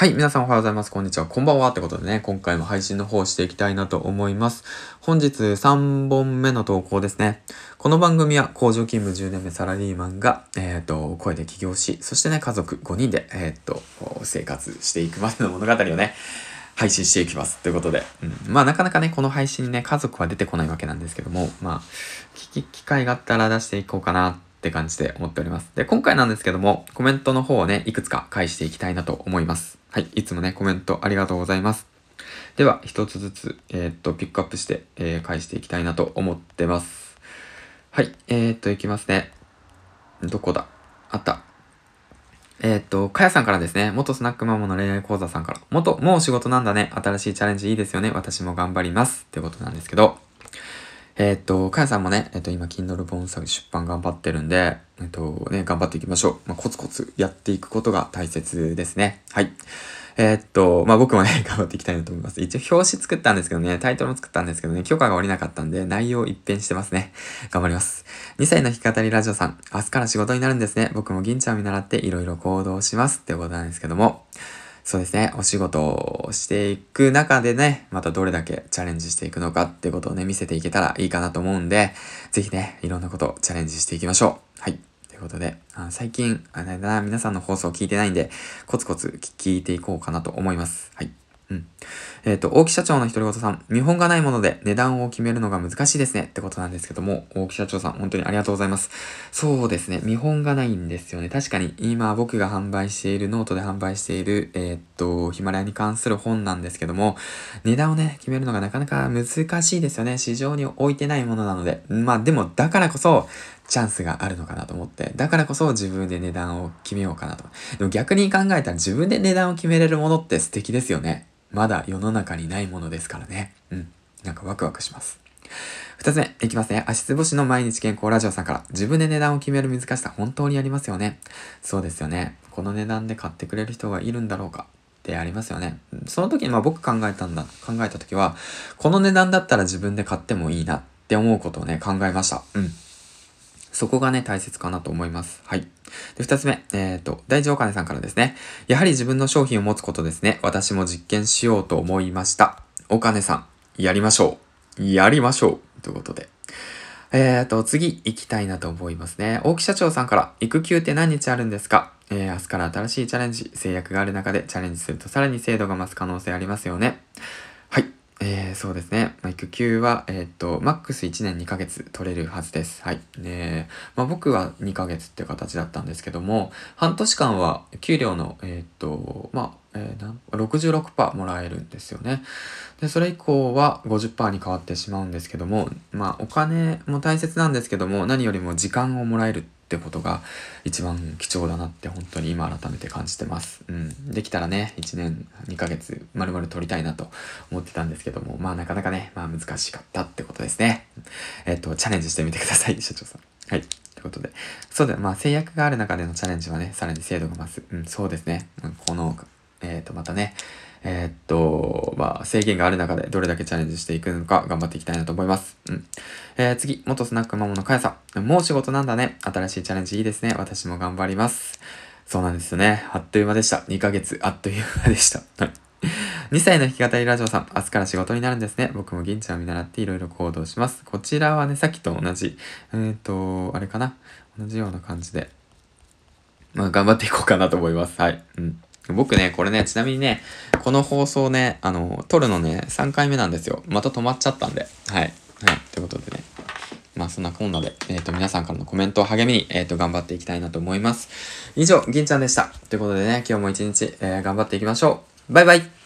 はい、皆さんおはようございます。こんにちは。こんばんは。ってことでね、今回も配信の方していきたいなと思います。本日3本目の投稿ですね。この番組は工場勤務10年目サラリーマンが、えっ、ー、と、声で起業し、そしてね、家族5人で、えっ、ー、と、生活していくまでの物語をね、配信していきます。ということで、うん、まあなかなかね、この配信にね、家族は出てこないわけなんですけども、まあ、聞き機会があったら出していこうかなって感じで思っております。で、今回なんですけども、コメントの方をね、いくつか返していきたいなと思います。はい。いつもね、コメントありがとうございます。では、一つずつ、えー、っと、ピックアップして、えー、返していきたいなと思ってます。はい。えー、っと、いきますね。どこだ？あった。え、っと、かやさんからですね、元スナックママの恋愛講座さんから、元、もう仕事なんだね、新しいチャレンジいいですよね、私も頑張ります。ってことなんですけど、えー、っと、かやさんもね、えっと、今、Kindle 本作出版頑張ってるんで、えっと、ね、頑張っていきましょう。まあ、コツコツやっていくことが大切ですね。はい。え、っと、まあ、僕もね、頑張っていきたいなと思います。一応表紙作ったんですけどね、タイトルも作ったんですけどね、許可が下りなかったんで、内容一変してますね。頑張ります。2歳の弾き語りラジオさん、明日から仕事になるんですね。僕も銀ちゃんを見習っていろいろ行動しますってことなんですけども、そうですね、お仕事をしていく中でね、またどれだけチャレンジしていくのかってことをね、見せていけたらいいかなと思うんで、ぜひね、いろんなことチャレンジしていきましょう。はい。ということで、あ最近、あれだな、皆さんの放送聞いてないんで、コツコツ聞いていこうかなと思います。はい。うん。えっ、ー、と、大木社長の独り言さん、見本がないもので値段を決めるのが難しいですねってことなんですけども、大木社長さん、本当にありがとうございます。そうですね、見本がないんですよね。確かに、今僕が販売している、ノートで販売している、えっ、ー、と、ヒマラヤに関する本なんですけども、値段をね、決めるのがなかなか難しいですよね。市場に置いてないものなので。まあでも、だからこそ、チャンスがあるのかなと思って、だからこそ自分で値段を決めようかなと。でも逆に考えたら自分で値段を決めれるものって素敵ですよね。まだ世の中にないものですからね。うん。なんかワクワクします。二つ目、いきますね。足つぼしの毎日健康ラジオさんから、自分で値段を決める難しさ本当にありますよね。そうですよね。この値段で買ってくれる人がいるんだろうかってありますよね。その時にまあ僕考えたんだ、考えた時は、この値段だったら自分で買ってもいいなって思うことをね、考えました。うん。そこがね、大切かなと思います。はい。で、二つ目、えっ、ー、と、大地お金さんからですね。やはり自分の商品を持つことですね。私も実験しようと思いました。お金さん、やりましょう。やりましょう。ということで。えっ、ー、と、次、行きたいなと思いますね。大木社長さんから、育休って何日あるんですか？えー、明日から新しいチャレンジ、制約がある中でチャレンジするとさらに精度が増す可能性ありますよね。えー、そうですね。育休は、えー、っと、マックス1年2ヶ月取れるはずです。はい。で、まあ、僕は2ヶ月って形だったんですけども、半年間は給料の、えー、っと、まあ、えー、66%もらえるんですよね。で、それ以降は50%に変わってしまうんですけども、まあ、お金も大切なんですけども、何よりも時間をもらえるってことが一番貴重だなって本当に今改めて感じてます。うん。できたらね、1年2ヶ月丸々取りたいなと思ってたんですけども、まあなかなかね、まあ難しかったってことですね。えっと、チャレンジしてみてください、社長さん。はい。ということで。そうだ、まあ制約がある中でのチャレンジはね、さらに精度が増す。うん、そうですね。この、えっ、と、またね、えー、っと、まあ、制限がある中でどれだけチャレンジしていくのか頑張っていきたいなと思います。うん。えー、次、元スナックママのかやさん。もう仕事なんだね。新しいチャレンジいいですね。私も頑張ります。そうなんですね。あっという間でした。2ヶ月、あっという間でした。2歳の弾き語りラジオさん、明日から仕事になるんですね。僕も銀ちゃんを見習っていろいろ行動します。こちらはね、さっきと同じ、えっ、ー、と、あれかな。同じような感じで、まあ、頑張っていこうかなと思います。はい。うん。僕ね、これね、ちなみにね、この放送ね、あの、撮るのね、3回目なんですよ。また止まっちゃったんで。はい。はい。ということでね。まあそんなこんなで、えっ、ー、と、皆さんからのコメントを励みに、えっ、ー、と、頑張っていきたいなと思います。以上、銀ちゃんでした。ということでね、今日も一日、えー、頑張っていきましょう。バイバイ